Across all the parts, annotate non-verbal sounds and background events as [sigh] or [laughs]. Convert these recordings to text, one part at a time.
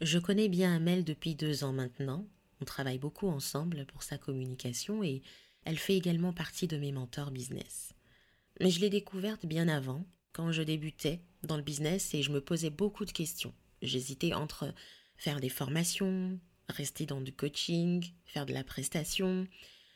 Je connais bien Amel depuis deux ans maintenant. On travaille beaucoup ensemble pour sa communication et elle fait également partie de mes mentors business. Mais je l'ai découverte bien avant, quand je débutais dans le business et je me posais beaucoup de questions. J'hésitais entre faire des formations, rester dans du coaching, faire de la prestation.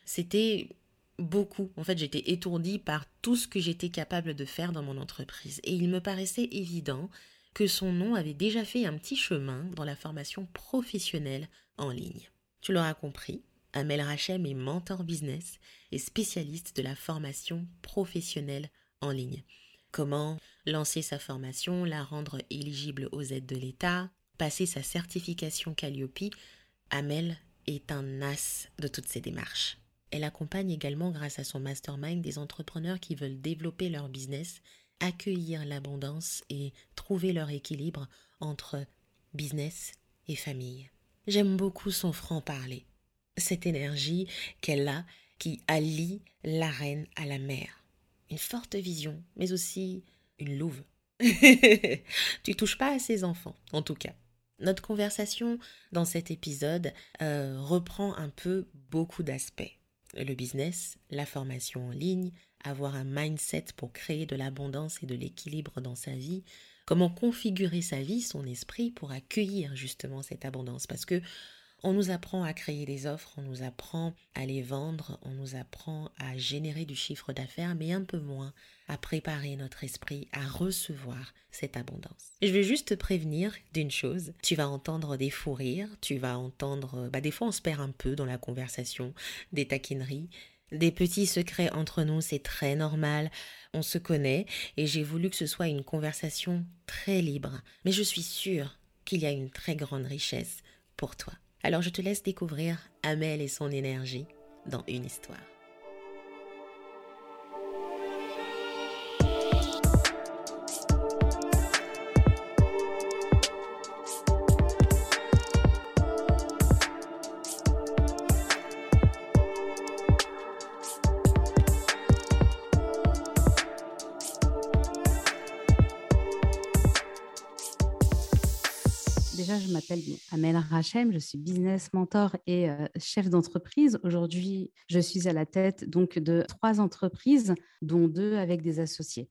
C'était beaucoup. En fait, j'étais étourdie par tout ce que j'étais capable de faire dans mon entreprise. Et il me paraissait évident que son nom avait déjà fait un petit chemin dans la formation professionnelle en ligne. Tu l'auras compris, Amel Rachem est mentor business et spécialiste de la formation professionnelle en ligne. Comment lancer sa formation, la rendre éligible aux aides de l'État, passer sa certification Calliope, Amel est un as de toutes ces démarches. Elle accompagne également grâce à son mastermind des entrepreneurs qui veulent développer leur business, accueillir l'abondance et trouver leur équilibre entre business et famille. J'aime beaucoup son franc-parler, cette énergie qu'elle a qui allie la reine à la mer. Une forte vision, mais aussi une louve. [laughs] tu touches pas à ses enfants, en tout cas. Notre conversation dans cet épisode euh, reprend un peu beaucoup d'aspects. Le business, la formation en ligne, avoir un mindset pour créer de l'abondance et de l'équilibre dans sa vie, comment configurer sa vie, son esprit pour accueillir justement cette abondance? Parce que on nous apprend à créer des offres, on nous apprend à les vendre, on nous apprend à générer du chiffre d'affaires, mais un peu moins à préparer notre esprit à recevoir cette abondance. Je vais juste te prévenir d'une chose, tu vas entendre des fous rires, tu vas entendre, bah des fois on se perd un peu dans la conversation, des taquineries, des petits secrets entre nous, c'est très normal, on se connaît et j'ai voulu que ce soit une conversation très libre. Mais je suis sûre qu'il y a une très grande richesse pour toi. Alors je te laisse découvrir Amel et son énergie dans une histoire. Amel Rachem, je suis business mentor et euh, chef d'entreprise. Aujourd'hui, je suis à la tête donc de trois entreprises, dont deux avec des associés.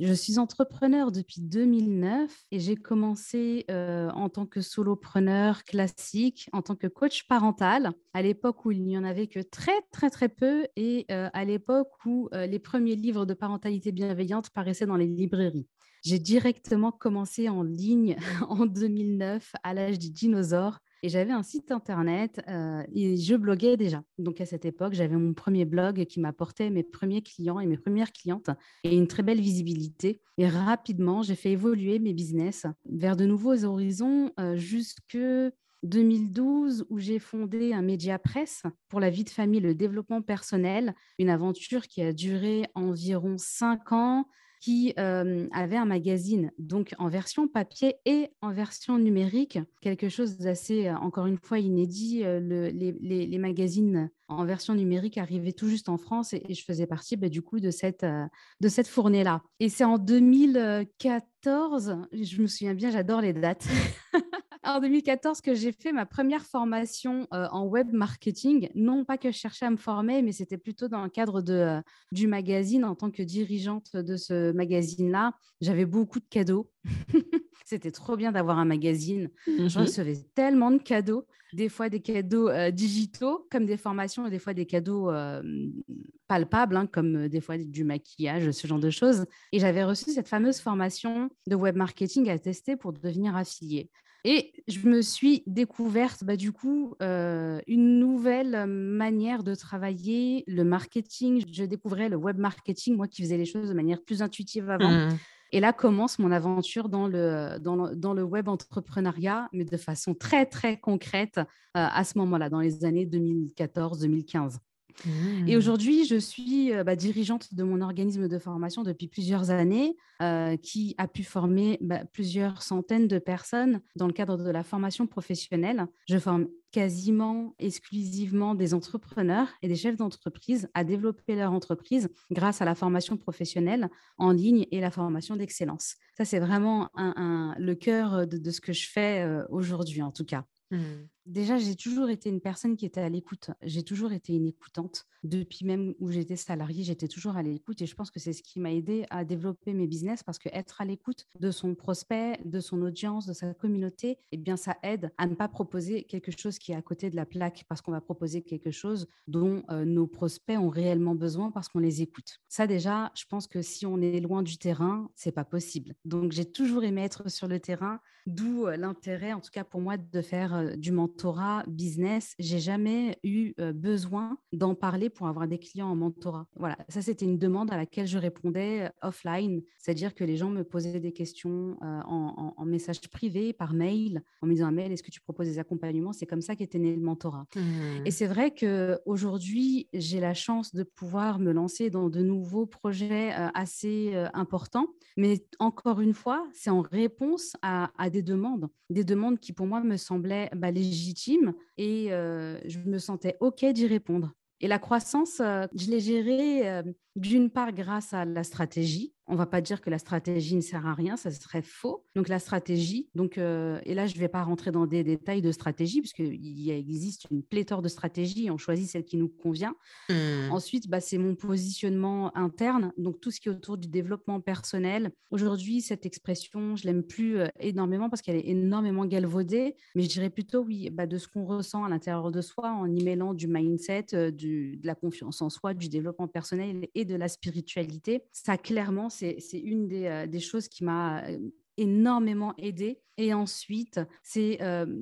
Je suis entrepreneur depuis 2009 et j'ai commencé euh, en tant que solopreneur classique, en tant que coach parental, à l'époque où il n'y en avait que très, très, très peu et euh, à l'époque où les premiers livres de parentalité bienveillante paraissaient dans les librairies. J'ai directement commencé en ligne [laughs] en 2009 à l'âge du dinosaure et j'avais un site internet euh, et je bloguais déjà. Donc à cette époque, j'avais mon premier blog qui m'apportait mes premiers clients et mes premières clientes et une très belle visibilité. Et rapidement, j'ai fait évoluer mes business vers de nouveaux horizons euh, jusque 2012 où j'ai fondé un média presse pour la vie de famille, le développement personnel, une aventure qui a duré environ cinq ans qui euh, avait un magazine, donc en version papier et en version numérique, quelque chose d'assez, euh, encore une fois, inédit. Euh, les, magazines en version numérique arrivaient tout juste en France et, je faisais partie bah, du coup de cette, de cette fournée-là. Et c'est en 2014, je me souviens bien, j'adore les dates. [laughs] en 2014 que j'ai fait ma première formation euh, en web marketing. Non pas que je cherchais à me former, mais c'était plutôt dans le cadre de, euh, du magazine. En tant que dirigeante de ce magazine-là, j'avais beaucoup de cadeaux. [laughs] c'était trop bien d'avoir un magazine. Je mhm. recevais tellement de cadeaux, des fois des cadeaux euh, digitaux, comme des formations, et des fois des cadeaux palpables, hein, comme des fois du maquillage, ce genre de choses. Et j'avais reçu cette fameuse formation de web marketing à tester pour devenir affiliée. Et je me suis découverte, bah, du coup, euh, une nouvelle manière de travailler, le marketing. Je découvrais le web marketing, moi qui faisais les choses de manière plus intuitive avant. Mmh. Et là commence mon aventure dans le, dans le, web entrepreneuriat, mais de façon très, très concrète euh, à ce moment-là, dans les années 2014-2015. Et mmh. aujourd'hui, je suis bah, dirigeante de mon organisme de formation depuis plusieurs années, qui a pu former bah, plusieurs centaines de personnes dans le cadre de la formation professionnelle. Je forme quasiment exclusivement des entrepreneurs et des chefs d'entreprise à développer leur entreprise grâce à la formation professionnelle en ligne et la formation d'excellence. Ça, c'est vraiment le cœur de, ce que je fais aujourd'hui, en tout cas. Mmh. Déjà, j'ai toujours été une personne qui était à l'écoute. J'ai toujours été une écoutante. Depuis même où j'étais salariée, j'étais toujours à l'écoute et je pense que c'est ce qui m'a aidé à développer mes business parce que être à l'écoute de son prospect, de son audience, de sa communauté, eh bien, ça aide à ne pas proposer quelque chose qui est à côté de la plaque parce qu'on va proposer quelque chose dont euh, nos prospects ont réellement besoin parce qu'on les écoute. Ça, déjà, je pense que si on est loin du terrain, c'est pas possible. Donc, j'ai toujours aimé être sur le terrain, d'où euh, l'intérêt, en tout cas pour moi, de faire euh, du mentorat mentorat business, j'ai jamais eu besoin d'en parler pour avoir des clients en mentorat. Voilà, ça c'était une demande à laquelle je répondais offline, c'est-à-dire que les gens me posaient des questions en, message privé, par mail, en me disant mail, est-ce que tu proposes des accompagnements? C'est comme ça qu'était né le mentorat. Et mmh. c'est vrai que aujourd'hui, j'ai la chance de pouvoir me lancer dans de nouveaux projets assez importants, mais encore une fois, c'est en réponse à, des demandes, des demandes qui pour moi me semblaient bah, légitimes et je me sentais OK d'y répondre. Et la croissance, je l'ai gérée d'une part grâce à la stratégie, on va pas dire que la stratégie ne sert à rien, ça serait faux. Donc la stratégie, donc euh, et là je ne vais pas rentrer dans des détails de stratégie puisqu'il existe une pléthore de stratégies, on choisit celle qui nous convient. Mmh. Ensuite, bah, c'est mon positionnement interne, donc tout ce qui est autour du développement personnel. Aujourd'hui, cette expression, je l'aime plus euh, énormément parce qu'elle est énormément galvaudée, mais je dirais plutôt oui, bah, de ce qu'on ressent à l'intérieur de soi en y mêlant du mindset, euh, du, de la confiance en soi, du développement personnel et de la spiritualité. Ça clairement c'est une des, des, choses qui m'a énormément aidé. Et ensuite, c'est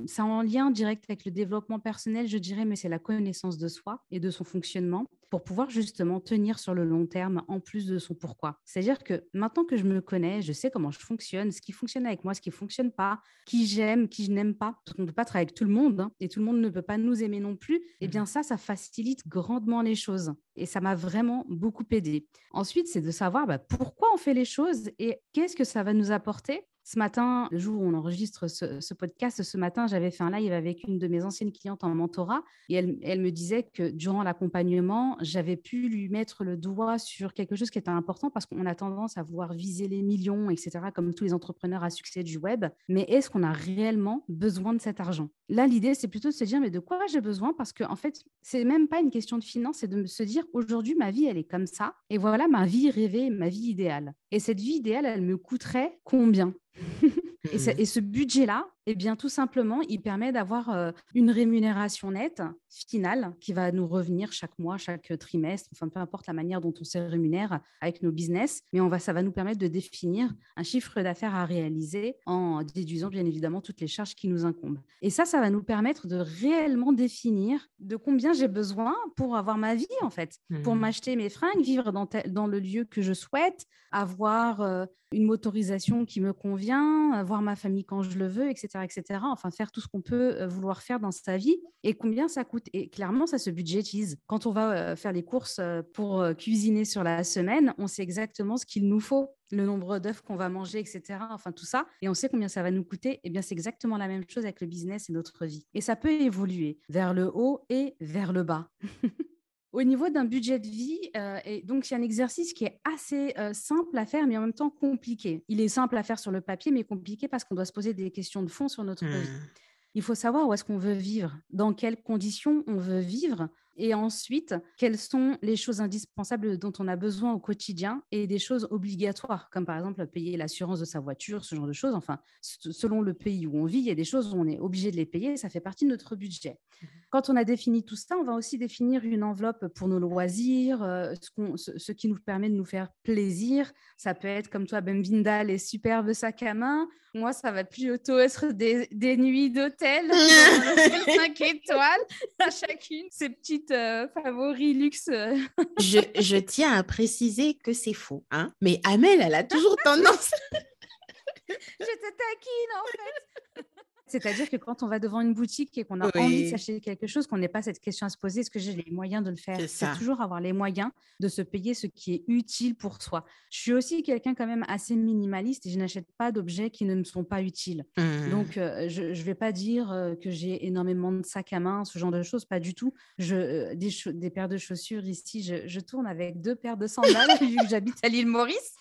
ça en lien direct avec le développement personnel, je dirais, mais c'est la connaissance de soi et de son fonctionnement pour pouvoir justement tenir sur le long terme en plus de son pourquoi. C'est-à-dire que maintenant que je me connais, je sais comment je fonctionne, ce qui fonctionne avec moi, ce qui ne fonctionne pas, qui j'aime, qui je n'aime pas. Parce qu'on ne peut pas travailler avec tout le monde hein, et tout le monde ne peut pas nous aimer non plus. Et eh bien ça, ça facilite grandement les choses. Et ça m'a vraiment beaucoup aidé. Ensuite, c'est de savoir bah, pourquoi on fait les choses et qu'est-ce que ça va nous apporter ce matin, le jour où on enregistre ce, podcast, ce matin, j'avais fait un live avec une de mes anciennes clientes en mentorat et elle, me disait que durant l'accompagnement, j'avais pu lui mettre le doigt sur quelque chose qui était important parce qu'on a tendance à vouloir viser les millions, etc., comme tous les entrepreneurs à succès du web. Mais est-ce qu'on a réellement besoin de cet argent? Là, l'idée, c'est plutôt de se dire, mais de quoi j'ai besoin? Parce qu'en en fait, c'est même pas une question de finance, c'est de se dire, aujourd'hui, ma vie, elle est comme ça. Et voilà ma vie rêvée, ma vie idéale. Et cette vie idéale, elle me coûterait combien? [laughs] Et, ce, mmh. et, ce budget-là, eh bien, tout simplement, il permet d'avoir euh, une rémunération nette finale qui va nous revenir chaque mois, chaque trimestre, enfin peu importe la manière dont on se rémunère avec nos business, mais on va, ça va nous permettre de définir un chiffre d'affaires à réaliser en déduisant bien évidemment toutes les charges qui nous incombent. Et ça, ça va nous permettre de réellement définir de combien j'ai besoin pour avoir ma vie en fait, pour mmh. m'acheter mes fringues, vivre dans, dans, le lieu que je souhaite, avoir euh, une motorisation qui me convient, voir ma famille quand je le veux, etc etc. Enfin, faire tout ce qu'on peut euh, vouloir faire dans sa vie et combien ça coûte. Et clairement, ça se budgétise. Quand on va euh, faire les courses euh, pour cuisiner sur la semaine, on sait exactement ce qu'il nous faut le nombre d'œufs qu'on va manger, etc. Enfin, tout ça. Et on sait combien ça va nous coûter. Eh bien, c'est exactement la même chose avec le business et notre vie. Et ça peut évoluer vers le haut et vers le bas. [laughs] Au niveau d'un budget de vie, euh, et donc c'est un exercice qui est assez euh, simple à faire, mais en même temps compliqué. Il est simple à faire sur le papier, mais compliqué parce qu'on doit se poser des questions de fond sur notre vie. Mmh. Il faut savoir où est-ce qu'on veut vivre, dans quelles conditions on veut vivre, et ensuite, quelles sont les choses indispensables dont on a besoin au quotidien et des choses obligatoires, comme par exemple payer l'assurance de sa voiture, ce genre de choses. Enfin, selon le pays où on vit, il y a des choses où on est obligé de les payer, ça fait partie de notre budget. Mmh Quand on a défini tout ça, on va aussi définir une enveloppe pour nos loisirs, euh, ce, ce, qui nous permet de nous faire plaisir. Ça peut être comme toi, Bembinda, les superbes sacs à main. Moi, ça va plutôt être des, des nuits d'hôtel, [laughs] 5 étoiles, à chacune, ces petites euh, favori luxe. Euh. [laughs] je, tiens à préciser que c'est faux. Hein Mais Amel, elle a toujours tendance. [laughs] je te taquine en fait. C'est-à-dire que quand on va devant une boutique et qu'on a envie de s'acheter quelque chose, qu'on n'ait pas cette question à se poser, est-ce que j'ai les moyens de le faire? C'est toujours avoir les moyens de se payer ce qui est utile pour soi. Je suis aussi quelqu'un quand même assez minimaliste et je n'achète pas d'objets qui ne me sont pas utiles. Mmh. Donc, euh, je ne vais pas dire euh, que j'ai énormément de sacs à main, ce genre de choses, pas du tout. Je, euh, des, des, paires de chaussures ici, je, je tourne avec deux paires de sandales [laughs] vu que j'habite à l'île Maurice.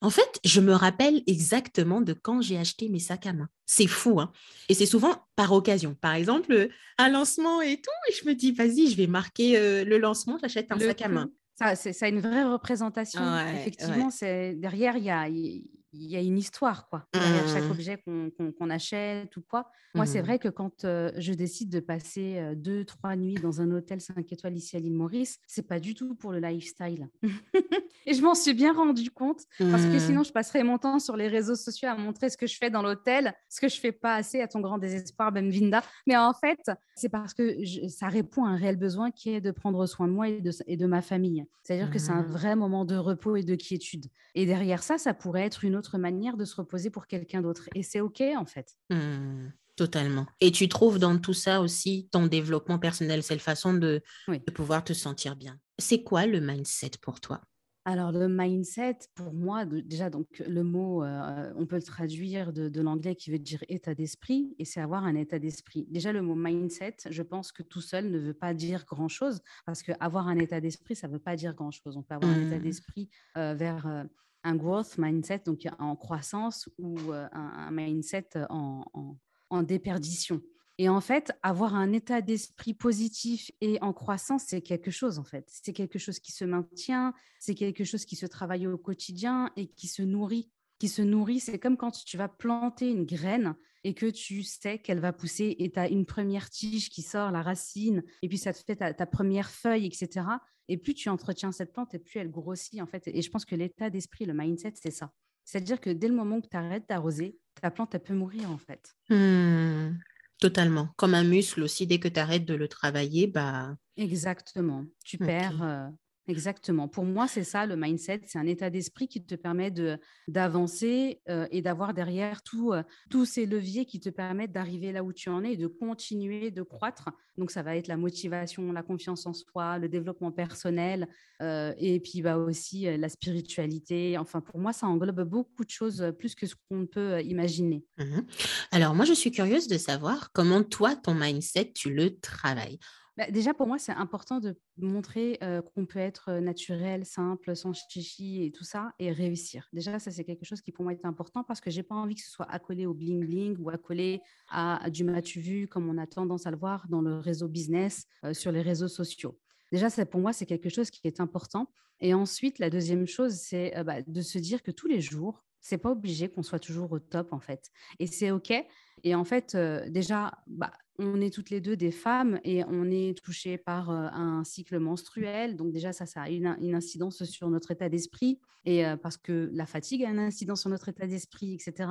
En fait, je me rappelle exactement de quand j'ai acheté mes sacs à main. C'est fou, hein Et c'est souvent par occasion. Par exemple, un lancement et tout, et je me dis, vas-y, je vais marquer euh, le lancement, j'achète un sac à main. Ça, ça a une vraie représentation. Effectivement, c'est derrière, il y a, y a une histoire, quoi, derrière chaque mmh. objet qu'on achète ou quoi. Moi, c'est mmh. vrai que quand je décide de passer deux, trois nuits dans un hôtel 5 étoiles ici à l'île Maurice, c'est pas du tout pour le lifestyle. [laughs] et je m'en suis bien rendu compte parce que mmh. sinon, je passerais mon temps sur les réseaux sociaux à montrer ce que je fais dans l'hôtel, ce que je fais pas assez à ton grand désespoir, Benvinda. Mais en fait, c'est parce que ça répond à un réel besoin qui est de prendre soin de moi et de, et de ma famille. C'est-à-dire que c'est un vrai moment de repos et de quiétude. Et derrière ça, ça pourrait être une autre manière de se reposer pour quelqu'un d'autre. Et c'est OK, en fait. Mmh, totalement. Et tu trouves dans tout ça aussi ton développement personnel, c'est la façon de, de pouvoir te sentir bien. C'est quoi le mindset pour toi? Alors, le mindset, pour moi, déjà, donc, le mot, euh, on peut le traduire de, l'anglais qui veut dire état d'esprit, et c'est avoir un état d'esprit. Déjà, le mot mindset, je pense que tout seul ne veut pas dire grand-chose, parce qu'avoir un état d'esprit, ça ne veut pas dire grand-chose. On peut avoir un état mmh. d'esprit euh, vers euh, un growth mindset, donc en croissance, ou un, mindset en, en déperdition. Et en fait, avoir un état d'esprit positif et en croissance, c'est quelque chose en fait. C'est quelque chose qui se maintient, c'est quelque chose qui se travaille au quotidien et qui se nourrit. Qui se nourrit, c'est comme quand tu vas planter une graine et que tu sais qu'elle va pousser et tu as une première tige qui sort, la racine, et puis ça te fait ta, ta, première feuille, etc. Et plus tu entretiens cette plante et plus elle grossit en fait. Et je pense que l'état d'esprit, le mindset, c'est ça. C'est-à-dire que dès le moment que tu arrêtes d'arroser, ta plante, elle peut mourir en fait. Mmh. Totalement. Comme un muscle aussi, dès que tu arrêtes de le travailler, bah. Exactement. Tu perds, euh, Exactement. Pour moi, c'est ça le mindset. C'est un état d'esprit qui te permet d'avancer euh, et d'avoir derrière tout, euh, tous ces leviers qui te permettent d'arriver là où tu en es et de continuer de croître. Donc, ça va être la motivation, la confiance en soi, le développement personnel euh, et puis bah, aussi la spiritualité. Enfin, pour moi, ça englobe beaucoup de choses plus que ce qu'on peut imaginer. Mmh Alors, moi, je suis curieuse de savoir comment toi, ton mindset, tu le travailles. Bah, déjà, pour moi, c'est important de montrer qu'on peut être naturel, simple, sans chichi et tout ça, et réussir. Déjà, ça, c'est quelque chose qui pour moi est important parce que j'ai pas envie que ce soit accolé au bling-bling ou accolé à, du matu vu, comme on a tendance à le voir dans le réseau business, sur les réseaux sociaux. Déjà, ça, pour moi, c'est quelque chose qui est important. Et ensuite, la deuxième chose, c'est bah, de se dire que tous les jours, c'est pas obligé qu'on soit toujours au top en fait. Et c'est OK. Et en fait, déjà, bah, on est toutes les deux des femmes et on est touché par un cycle menstruel. Donc déjà, ça, ça a une, incidence sur notre état d'esprit. Et parce que la fatigue a une incidence sur notre état d'esprit, etc.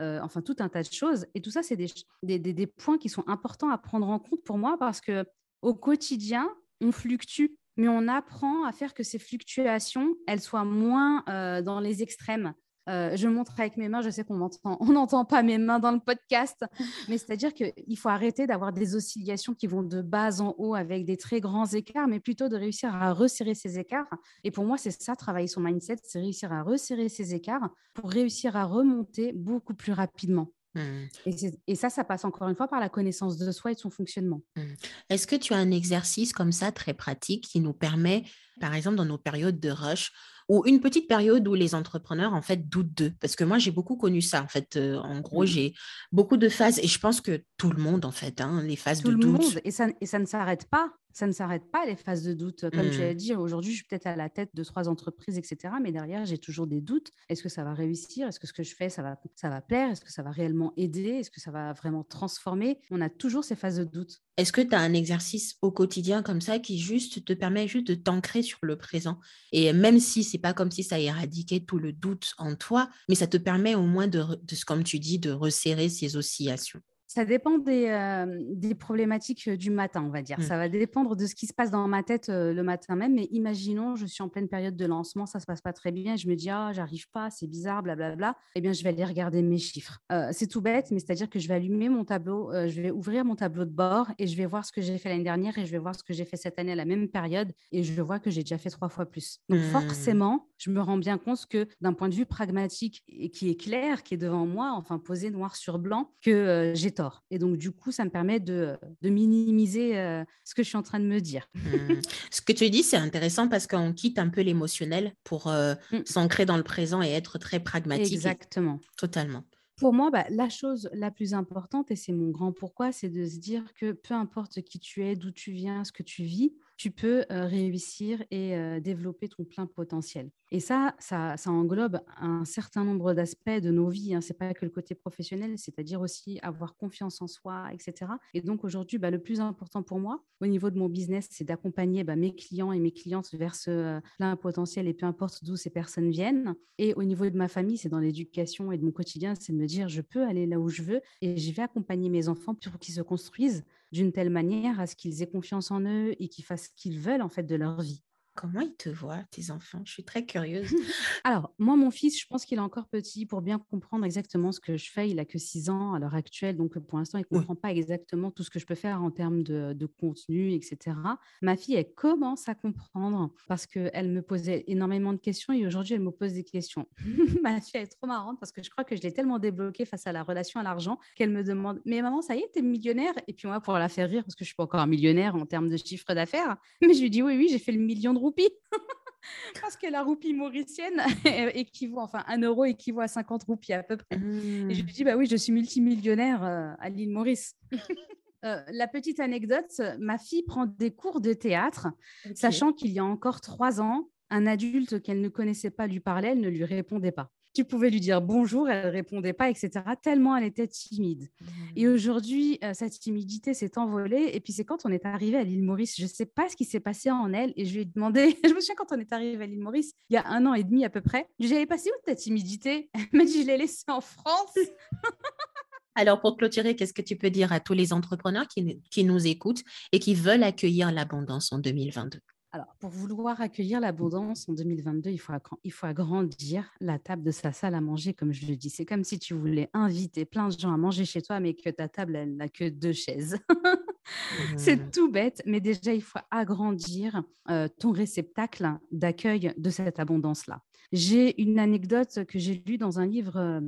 enfin, tout un tas de choses. Et tout ça, c'est des, des, points qui sont importants à prendre en compte pour moi parce que au quotidien, on fluctue mais on apprend à faire que ces fluctuations, elles soient moins dans les extrêmes. Euh, je montre avec mes mains, je sais qu'on [laughs] on n'entend pas mes mains dans le podcast, mais c'est-à-dire qu'il faut arrêter d'avoir des oscillations qui vont de bas en haut avec des très grands écarts, mais plutôt de réussir à resserrer ces écarts. Et pour moi, c'est ça, travailler son mindset, c'est réussir à resserrer ces écarts pour réussir à remonter beaucoup plus rapidement. Mmh. Et, ça, ça passe encore une fois par la connaissance de soi et de son fonctionnement. Mmh. Est-ce que tu as un exercice comme ça très pratique qui nous permet, par exemple, dans nos périodes de rush, ou une petite période où les entrepreneurs en fait doutent d'eux parce que moi j'ai beaucoup connu ça en fait euh, en gros mmh. j'ai beaucoup de phases et je pense que tout le monde en fait hein, les phases de doute et ça et ça ne s'arrête pas ça ne s'arrête pas les phases de doute. Comme tu as mmh. dit aujourd'hui je suis peut-être à la tête de trois entreprises etc mais derrière j'ai toujours des doutes. Est-ce que ça va réussir? Est-ce que ce que je fais ça va ça va plaire? Est-ce que ça va réellement aider? Est-ce que ça va vraiment transformer? On a toujours ces phases de doute. Est-ce que tu as un exercice au quotidien comme ça qui juste te permet juste de t'ancrer sur le présent? Et même si c'est pas comme si ça éradiquait tout le doute en toi, mais ça te permet au moins de, de comme tu dis, de resserrer ces oscillations. Ça dépend des, euh, des, problématiques euh, du matin, on va dire. Mmh. Ça va dépendre de ce qui se passe dans ma tête euh, le matin même. Mais imaginons, je suis en pleine période de lancement, ça se passe pas très bien. Je me dis, ah, j'arrive pas, c'est bizarre, blablabla. Eh bien, je vais aller regarder mes chiffres. c'est tout bête, mais c'est-à-dire que je vais allumer mon tableau, je vais ouvrir mon tableau de bord et je vais voir ce que j'ai fait l'année dernière et je vais voir ce que j'ai fait cette année à la même période. Et je vois que j'ai déjà fait trois fois plus. Donc, mmh. forcément, je me rends bien compte que d'un point de vue pragmatique et qui est clair, qui est devant moi, enfin posé noir sur blanc, que j'ai tort. Et donc, du coup, ça me permet de, minimiser euh, ce que je suis en train de me dire. Mmh. Ce que tu dis, c'est intéressant parce qu'on quitte un peu l'émotionnel pour euh, mmh. s'ancrer dans le présent et être très pragmatique. Exactement. Totalement. Pour moi, bah, la chose la plus importante, et c'est mon grand pourquoi, c'est de se dire que peu importe qui tu es, d'où tu viens, ce que tu vis, tu peux réussir et développer ton plein potentiel. Et ça, ça, englobe un certain nombre d'aspects de nos vies. Hein. Ce n'est pas que le côté professionnel, c'est-à-dire aussi avoir confiance en soi, etc. Et donc aujourd'hui, bah, le plus important pour moi au niveau de mon business, c'est d'accompagner bah, mes clients et mes clientes vers ce plein potentiel et peu importe d'où ces personnes viennent. Et au niveau de ma famille, c'est dans l'éducation et de mon quotidien, c'est de me dire je peux aller là où je veux et je vais accompagner mes enfants pour qu'ils se construisent d'une telle manière à ce qu'ils aient confiance en eux et qu'ils fassent ce qu'ils veulent en fait de leur vie. Comment ils te voient, tes enfants? Je suis très curieuse. [laughs] Alors, moi, mon fils, je pense qu'il est encore petit pour bien comprendre exactement ce que je fais. Il a que 6 ans à l'heure actuelle, donc pour l'instant, il ne comprend pas exactement tout ce que je peux faire en termes de, contenu, etc. Ma fille, elle commence à comprendre parce qu'elle me posait énormément de questions et aujourd'hui, elle me pose des questions. [laughs] Ma fille, elle est trop marrante parce que je crois que je l'ai tellement débloquée face à la relation à l'argent qu'elle me demande Mais maman, ça y est, tu es millionnaire? Et puis moi, pour la faire rire, parce que je suis pas encore un millionnaire en termes de chiffre d'affaires, mais je lui dis Oui, oui, j'ai fait le million de [laughs] Parce que la roupie mauricienne [laughs] équivaut, enfin, un euro équivaut à 50 roupies à peu près. Et je lui mmh. dis, bah oui, je suis multimillionnaire euh, à l'île Maurice. [laughs] Euh, la petite anecdote, ma fille prend des cours de théâtre, sachant qu'il y a encore trois ans, un adulte qu'elle ne connaissait pas lui parlait, elle ne lui répondait pas tu pouvais lui dire bonjour, elle répondait pas, etc. Tellement elle était timide. Et mmh. aujourd'hui, euh, cette timidité s'est envolée. Et puis c'est quand on est arrivé à l'île Maurice, je ne sais pas ce qui s'est passé en elle. Et je lui ai demandé, [laughs] je me souviens quand on est arrivé à l'île Maurice, il y a un an et demi à peu près, j'avais passé où ta timidité Elle m'a dit, je l'ai laissée en France. [laughs] Alors, pour clôturer, qu'est-ce que tu peux dire à tous les entrepreneurs qui, qui nous écoutent et qui veulent accueillir l'abondance en 2022 alors, pour vouloir accueillir l'abondance en 2022, il faut, il faut agrandir la table de sa salle à manger, comme je le dis. C'est comme si tu voulais inviter plein de gens à manger chez toi, mais que ta table, elle n'a que deux chaises. [laughs] C'est tout bête, mais déjà, il faut agrandir euh, ton réceptacle d'accueil de cette abondance-là. J'ai une anecdote que j'ai lue dans un livre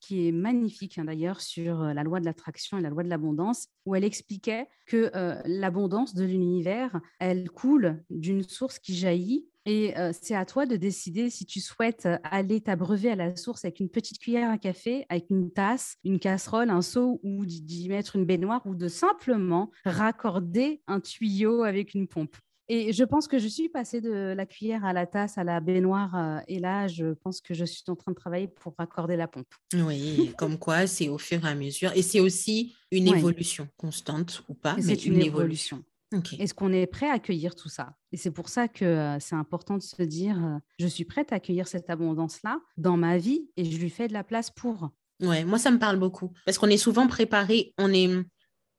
qui est magnifique hein, d'ailleurs sur la loi de l'attraction et la loi de l'abondance, où elle expliquait que l'abondance de l'univers, elle coule d'une source qui jaillit et c'est à toi de décider si tu souhaites aller t'abreuver à la source avec une petite cuillère à café, avec une tasse, une casserole, un seau ou d'y mettre une baignoire ou de simplement raccorder un tuyau avec une pompe. Et je pense que je suis passée de la cuillère à la tasse, à la baignoire. Euh, et là, je pense que je suis en train de travailler pour raccorder la pompe. Oui, comme quoi, c'est au fur et à mesure. Et c'est aussi une évolution constante ou pas, mais une, évolution. Est-ce qu'on est prêt à accueillir tout ça? Et c'est pour ça que euh, c'est important de se dire, euh, je suis prête à accueillir cette abondance-là dans ma vie et je lui fais de la place pour. Ouais, moi, ça me parle beaucoup. Parce qu'on est souvent préparé, on est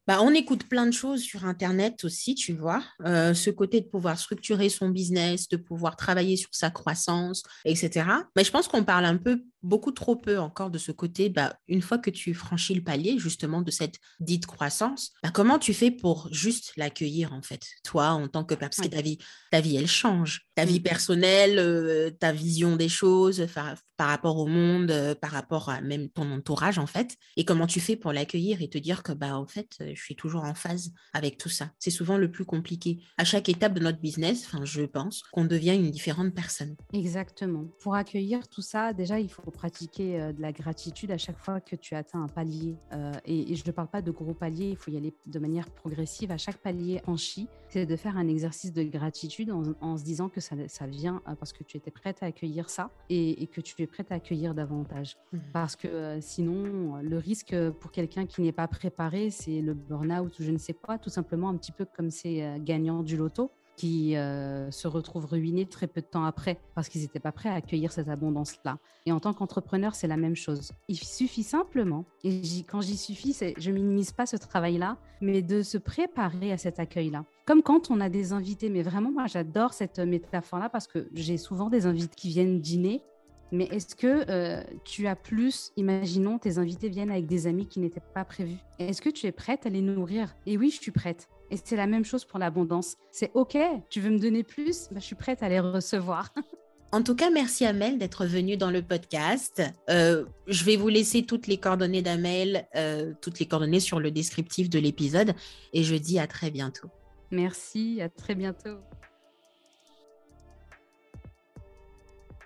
bah, on écoute plein de choses sur Internet aussi, tu vois. Euh, ce côté de pouvoir structurer son business, de pouvoir travailler sur sa croissance, etc. Mais je pense qu'on parle un peu, beaucoup trop peu encore de ce côté. Bah, une fois que tu franchis le palier, justement, de cette dite croissance, bah, comment tu fais pour juste l'accueillir, en fait, toi, en tant que parce que ta vie, ta vie, elle change. Ta vie mmh. personnelle, euh, ta vision des choses par rapport au monde, euh, par rapport à même ton entourage, en fait. Et comment tu fais pour l'accueillir et te dire que, bah, en fait, je suis toujours en phase avec tout ça? C'est souvent le plus compliqué. À chaque étape de notre business, enfin, je pense qu'on devient une différente personne. Exactement. Pour accueillir tout ça, déjà, il faut pratiquer euh, de la gratitude à chaque fois que tu atteins un palier. Euh, et, je ne parle pas de gros paliers, il faut y aller de manière progressive. À chaque palier franchi, c'est de faire un exercice de gratitude en, se disant que ça, vient euh, parce que tu étais prête à accueillir ça et, que tu es prête à accueillir davantage. Mmh. Parce que sinon, le risque pour quelqu'un qui n'est pas préparé, c'est le burn-out ou je ne sais quoi, tout simplement un petit peu comme ces gagnants du loto qui euh, se retrouvent ruinés très peu de temps après parce qu'ils n'étaient pas prêts à accueillir cette abondance-là. Et en tant qu'entrepreneur, c'est la même chose. Il suffit simplement, et quand j'y suffis, je minimise pas ce travail-là, mais de se préparer à cet accueil-là. Comme quand on a des invités, mais vraiment, moi, j'adore cette métaphore-là parce que j'ai souvent des invités qui viennent dîner mais est-ce que euh, tu as plus, imaginons, tes invités viennent avec des amis qui n'étaient pas prévus? Est-ce que tu es prête à les nourrir? Et oui, je suis prête. Et c'est la même chose pour l'abondance. C'est OK, tu veux me donner plus? Bah, Je suis prête à les recevoir. [laughs] En tout cas, merci Amel d'être venue dans le podcast. Euh, je vais vous laisser toutes les coordonnées d'Amel, euh, toutes les coordonnées sur le descriptif de l'épisode. Et je dis à très bientôt. Merci, à très bientôt.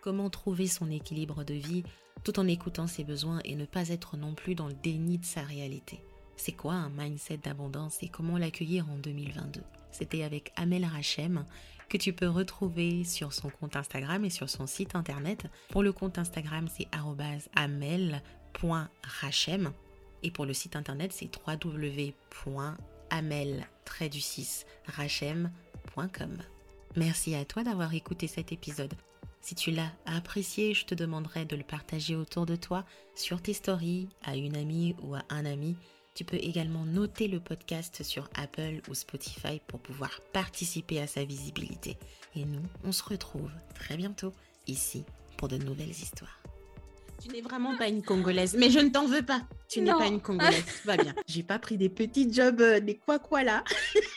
Comment trouver son équilibre de vie tout en écoutant ses besoins et ne pas être non plus dans le déni de sa réalité? C'est quoi un mindset d'abondance et comment l'accueillir en 2022 C'était avec Amel Rachem que tu peux retrouver sur son compte Instagram et sur son site internet. Pour le compte Instagram, c'est amel.rachem et pour le site internet, c'est www.amel-rachem.com. Merci à toi d'avoir écouté cet épisode. Si tu l'as apprécié, je te demanderai de le partager autour de toi, sur tes stories, à une amie ou à un ami tu peux également noter le podcast sur Apple ou Spotify pour pouvoir participer à sa visibilité. Et nous, on se retrouve très bientôt ici pour de nouvelles histoires. Tu n'es vraiment pas une Congolaise, mais je ne t'en veux pas. Tu n'es pas une Congolaise, [laughs] va bien. J'ai pas pris des petits jobs, euh, des quoi quoi là.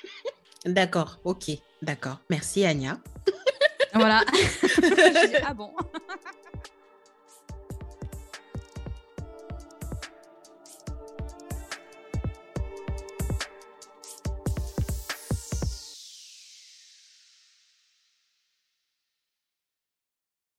[laughs] d'accord, ok, d'accord. Merci Anya. Voilà. [laughs] ah bon